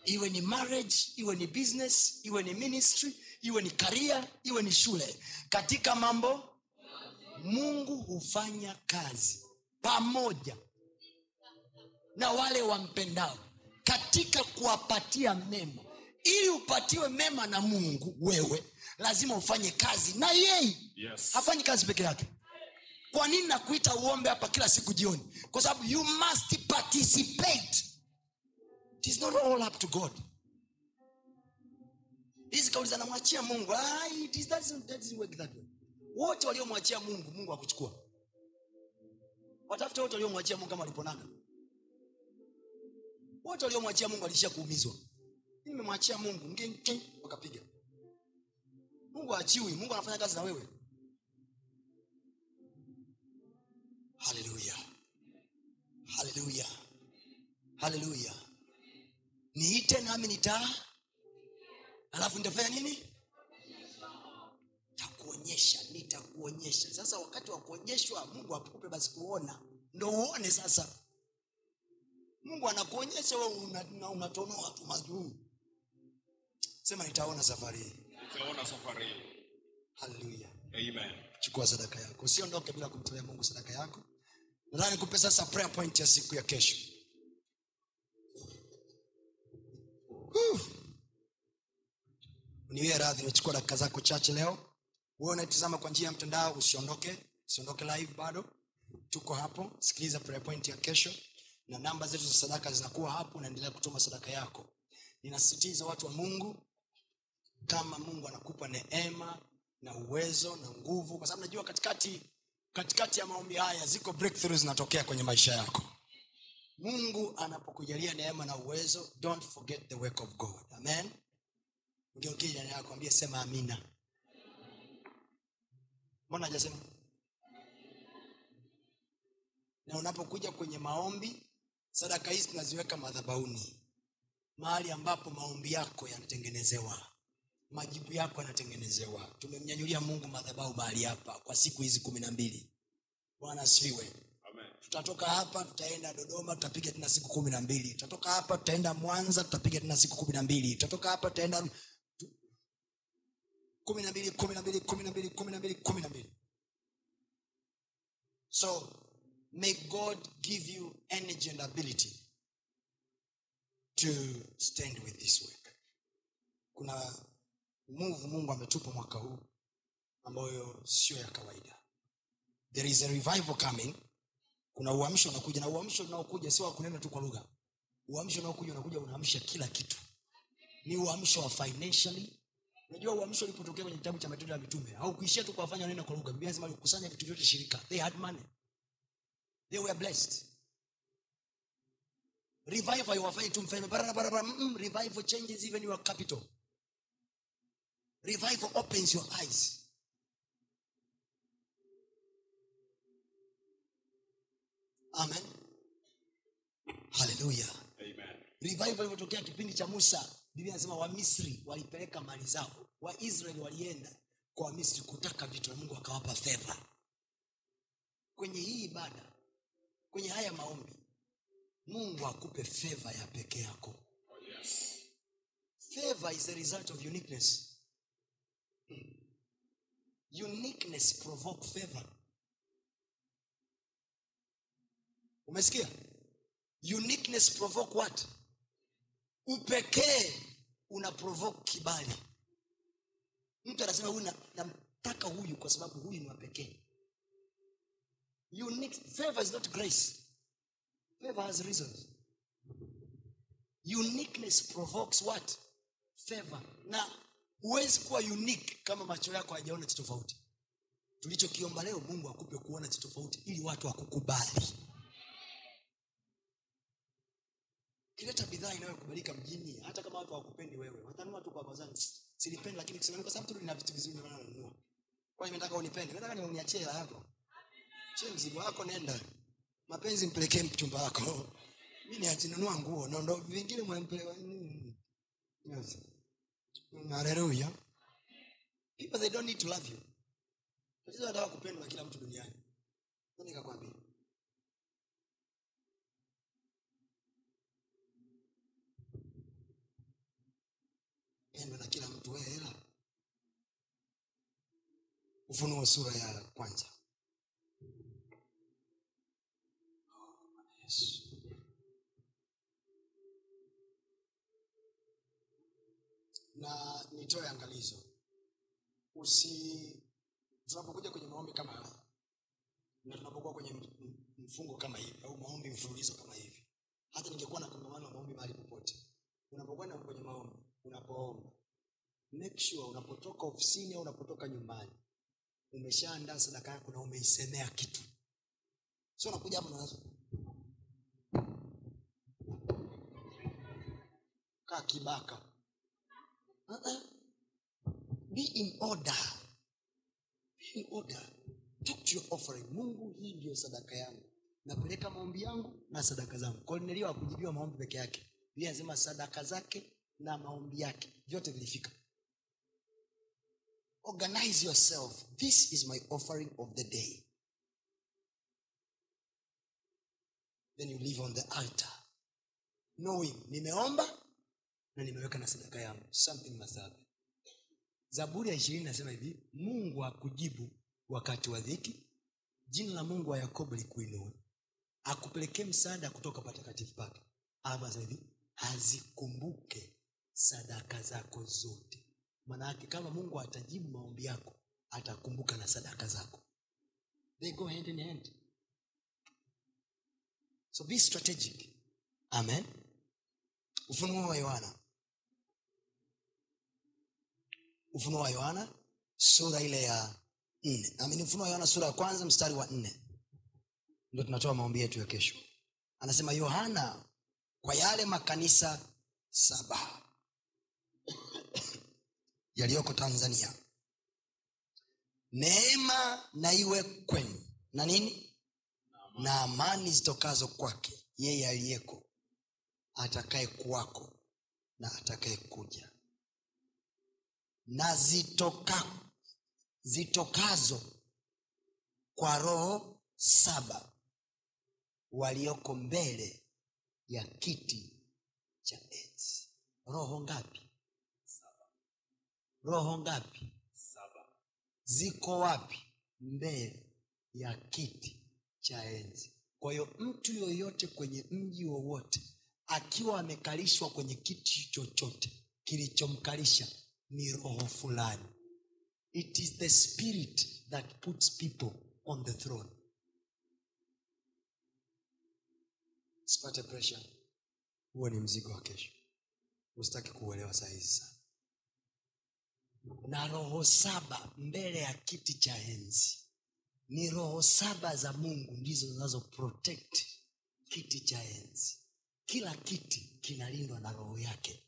iwe ni marriage iwe ni business iwe ni ministry iwe ni karia iwe ni shule. Katika mambo mungu hufanya kazi pamoja na wale wampendao katika kuwapatia mema. Ili upatiwe mema na mungu wewe lazima ufanye kazi na yeye. Yes. hafanyi kazi peke yake. Kwa nini nakuita uombe hapa kila siku jioni? Kwa sababu you must participate it is not all up to god. Hizi kauli zanamwachia mungu. Ah, it is, that doesn't- that work that way. wote waliomwachia mungu mungu akuchukua watafute wote waliomwachia mungu kama waliponaga. Wote waliomwachia mungu alishia kuumizwa. Nimemwachia mungu ngenke wakapiga. Mungu achiwi mungu anafanya kazi na wewe. Haleluya haleluya haleluya niite nami nitaa alafu nitafanya nini? Takuonyesha nitakuonyesha. Sasa wakati wa kuonyeshwa mungu akupe basi kuona. Ndo uone sasa. Mungu anakuonyesha we unatonoa una, unatonoa tu majuu. Sema nitaona safari hii. Utaona safari hii. Haleluya. Amen. Chukua sadaka yako. Usiondoke bila kumtolea mungu sadaka yako. Nadhani kupe sasa prayer point ya siku ya kesho niwie radhi nimechukua dakika zako chache leo. Wewe unaitizama kwa njia ya mtandao usiondoke usiondoke live bado. Tuko hapo sikiliza point ya kesho. Na namba zetu za sadaka zinakuwa hapo unaendelea kutuma sadaka yako. Ninasisitiza watu wa mungu kama mungu anakupa neema na uwezo na nguvu kwa sababu najua katikati katikati ya maombi haya ziko zinatokea kwenye maisha yako. Mungu anapokujalia neema na uwezo don't forget the work of god. Amen ngeukie jirani yako ambie sema amina. Mbona hajasema? Na unapokuja kwenye maombi sadaka hizi tunaziweka madhabauni. Mahali ambapo maombi yako yanatengenezewa. Majibu yako yanatengenezewa. Tumemnyanyulia mungu madhabahu mahali hapa kwa siku hizi kumi na mbili. Bwana asifiwe. Tutatoka hapa tutaenda dodoma tutapiga tena siku kumi na mbili. Tutatoka hapa tutaenda mwanza tutapiga tena siku kumi na mbili. Tutatoka hapa tutaenda tu- kumi na mbili kumi na mbili kumi na mbili kumi na mbili kumi na mbili. So may god give you energy and ability to stand with this work. Kuna move mungu ametupa mwaka huu ambayo sio ya kawaida. There is a revival coming. Kuna uamsho unakuja na uamsho unaokuja sio wakunena tu kwa lugha. Uamsho unaokuja unakuja unaamsha kila kitu. Ni uamsho wa financially unajua uamsho ulipotokea kwenye kitabu cha matendo ya mitume haukuishia tu kuwafanya kwa lugha biblia inasema walikusanya vitu vyote shirika. They had money. They were blessed. Revival haiwafanyi tu mfalme barabara barabara mm, revival changes even your capital. Revival opens your eyes. Amen. Haleluya amen. Revival ilivyotokea kipindi cha musa biblia anasema wamisri walipeleka mali zao waisraeli walienda kwa wamisri kutaka vitu na mungu akawapa fedha. Kwenye hii ibada kwenye haya maombi mungu akupe fedha ya peke yako. Oh, is a result of uniqueness. Uniqueness provoke favor umesikia? Uniqueness provoke what? Upekee una provoke kibali. Mtu anasema huyu na- namtaka huyu kwa sababu huyu ni wapekee unique favor is not grace. Favor has reasons. Uniqueness provokes what? Favor. Na huwezi kuwa unique kama macho yako hajaona cha tulichokiomba leo mungu akupe kuona cha ili watu wakukubali kileta bidhaa inayokubalika mjini hata kama watu hawakupendi wewe watanua tu kwa bazani silipendi lakini kusema kwa sababu tu nina vitu vizuri nanunua kwa hiyo nataka unipende nataka niuniachie hela yako. Chie mzigo wako nenda. Mapenzi mpelekee mchumba wako. Mi niachinunua nguo na vingine mwampelewa yes. haleluya people they don't need to love you. Tatizo nataka kupendwa kila mtu duniani. Nani pendwa na kila mtu wewe hela ufunuo sura ya kwanza Yesu. na nitoe angalizo usi tunapokuja kwenye maombi kama haya na tunapokuwa kwenye mfungo kama hivi au maombi mfululizo kama hivi hata ningekuwa na kongamano la maombi mahali popote unapokwenda kwenye maombi unapoomba. Make sure unapotoka ofisini au unapotoka nyumbani umeshaandaa sadaka yako na umeisemea kitu. Sio unakuja hapo na kaa kibaka. Uh-uh. be in order. Be in order. Talk to your offering. Mungu hii ndiyo sadaka yangu. Napeleka maombi yangu na sadaka zangu. Kornelio akujibiwa maombi peke yake. Biblia anasema sadaka zake na maombi yake. Vyote vilifika. Organize yourself. This is my offering of the day. Then you live on the altar knowing nimeomba na nimeweka na sadaka yangu. Something must zaburi ya ishirini nasema hivi mungu akujibu wakati wa dhiki. Jina la mungu wa yakobo likuinue. Akupelekee msaada kutoka patakatifu pake. Alafu anasema hivi azikumbuke sadaka zako zote. Maanayake kama mungu atajibu maombi yako atakumbuka na sadaka zako. They go hand in hand. So be strategic. Amen. Ufunuo wa yohana. Ufunuo wa yohana sura ile ya nne. Amini ufunuo wa yohana sura ya kwanza mstari wa nne. Ndio tunatoa maombi yetu ya kesho. Anasema yohana kwa yale makanisa saba yaliyoko tanzania. Neema na iwe kwenu. Na nini? Na amani zitokazo kwake yeye aliyeko atakaye kuwako na atakaye kuja. Na zitoka, zitokazo kwa roho saba walioko mbele ya kiti cha enzi. Roho ngapi roho ngapi? Ziko wapi? Mbele ya kiti cha enzi. Kwa hiyo mtu yoyote kwenye mji wowote akiwa amekalishwa kwenye kiti chochote kilichomkalisha ni roho fulani. It is the spirit that puts people on the throne. Sipate huo ni mzigo wa kesho. Usitaki kuuelewa sahizi sana na roho saba mbele ya kiti cha enzi. Ni roho saba za mungu ndizo zinazo protect kiti cha enzi. Kila kiti kinalindwa na roho yake.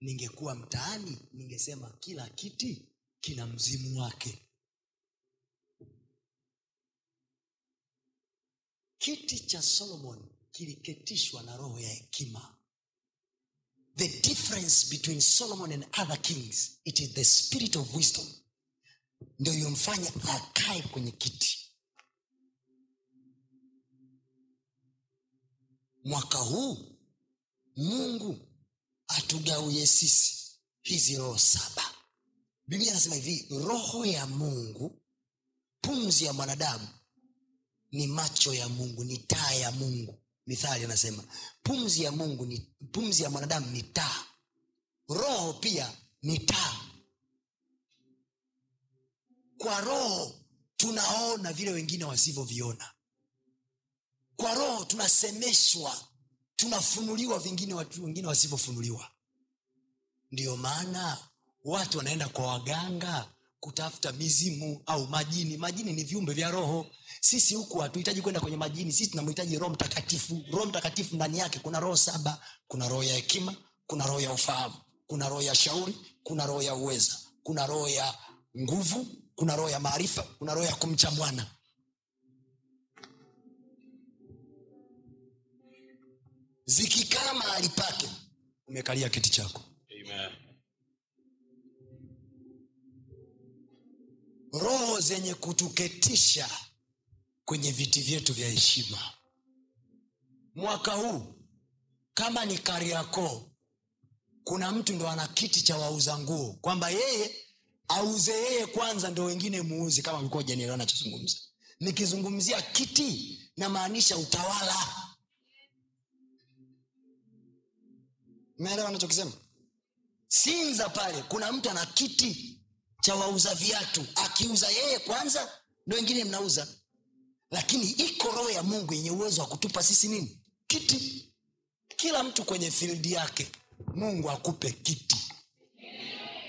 Ningekuwa mtaani ningesema kila kiti kina mzimu wake. Kiti cha solomon kiliketishwa na roho ya hekima the difference between solomon and other kings it is the spirit of wisdom. Ndio iliyomfanya akae kwenye kiti. Mwaka huu mungu atugauye sisi hizi roho saba. Biblia anasema hivi roho ya mungu pumzi ya mwanadamu ni macho ya mungu ni taa ya mungu mithali anasema pumzi ya mungu ni pumzi ya mwanadamu ni taa. Roho pia ni taa. Kwa roho tunaona vile wengine wasivyoviona. Kwa roho tunasemeshwa tunafunuliwa vingine watu wengine wasivyofunuliwa. Ndiyo maana watu wanaenda kwa waganga kutafuta mizimu au majini. Majini ni viumbe vya roho. Sisi huku hatuhitaji kwenda kwenye majini. Sisi tunamhitaji roho mtakatifu. Roho mtakatifu ndani yake kuna roho saba. Kuna roho ya hekima kuna roho ya ufahamu kuna roho ya shauri kuna roho ya uweza kuna roho ya nguvu kuna roho ya maarifa kuna roho ya kumcha bwana. Zikikaa mahali pake umekalia kiti chako. Amen. Roho zenye kutuketisha kwenye viti vyetu vya heshima. Mwaka huu kama ni kariakoo kuna mtu ndo ana kiti cha wauza nguo kwamba yeye auze yeye kwanza ndo wengine muuzi kama ulikuwa janielewa nachozungumza nikizungumzia kiti namaanisha utawala. Meelewa nachokisema sinza pale kuna mtu ana kiti cha wauza viatu. Akiuza yeye kwanza ndo wengine mnauza. Lakini iko roho ya mungu yenye uwezo wa kutupa sisi nini? Kiti. Kila mtu kwenye fildi yake mungu akupe kiti.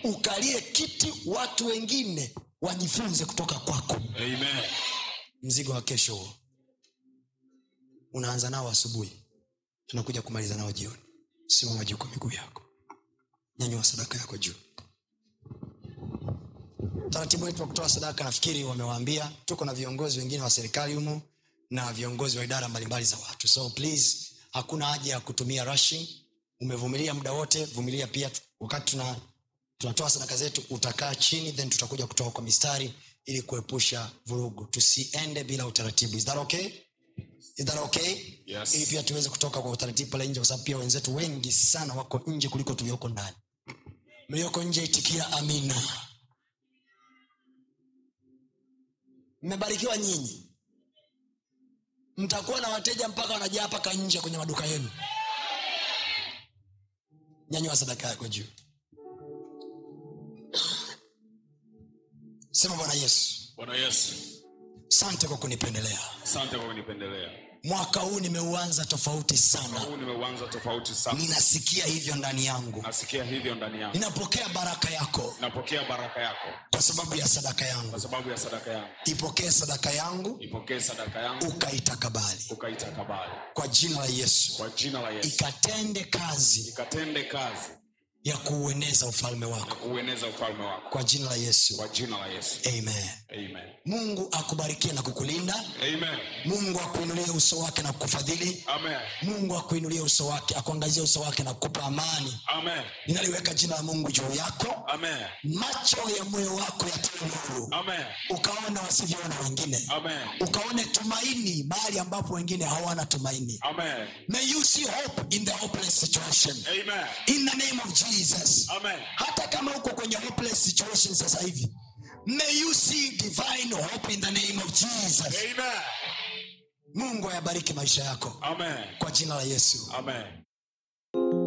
Ukalie kiti watu wengine wajifunze kutoka kwako. Amen. mzigo wa kesho. Huo unaanza nao asubuhi. Tunakuja kumaliza nao jioni. Simama juu kwa miguu yako. Nyanyua sadaka yako juu taratibu wetu wa kutoa sadaka nafikiri wamewaambia tuko na viongozi wengine wa serikali humo na viongozi wa idara mbalimbali za watu. So please hakuna haja ya kutumia rushing. Umevumilia muda wote vumilia pia. Wakati tuna tunatoa sadaka zetu utakaa chini then tutakuja kutoa kwa mistari ili kuepusha vurugu. Tusiende bila utaratibu. Is that okay? Is that okay? Yes. ili pia tuweze kutoka kwa utaratibu pale nje kwa sababu pia wenzetu wengi sana wako nje kuliko tulioko ndani. Mlioko nje itikia amina mmebarikiwa nyinyi. Mtakuwa na wateja mpaka wanajaa paka nje kwenye maduka yenu. Nyanyua sadaka yako juu. Sema bwana yesu. Bwana Yesu, sante kwa kunipendelea. Sante kwa kunipendelea. Mwaka huu nimeuanza tofauti sana. Ninasikia hivyo ndani yangu. Ninapokea baraka yako. Yako. Kwa sababu ya sadaka yangu. Ya sadaka yangu. ipokee sadaka yangu. Yangu. Ukaitakabali. Kwa jina la yesu. Kazi. Ikatende kazi ya kuueneza ufalme wako kuueneza ufalme wako kwa jina la yesu kwa jina la Yesu. amen Amen. mungu akubarikie na kukulinda Amen. mungu akuinulie uso wake na kukufadhili Amen. mungu akuinulie uso wake akuangazie uso wake na kukupa amani Amen. ninaliweka jina la mungu juu yako Amen. macho ya moyo wako yatie nuru ukaona wasivyoona wengine Amen. ukaone tumaini mahali ambapo wengine hawana tumaini Amen. may you see hope in the hopeless situation Amen. in the name of jesus Amen. hata kama uko kwenye hopeless situation sasa hivi may you see divine hope in the name of jesus Amen. mungu ayabariki maisha yako Amen. kwa jina la yesu Amen.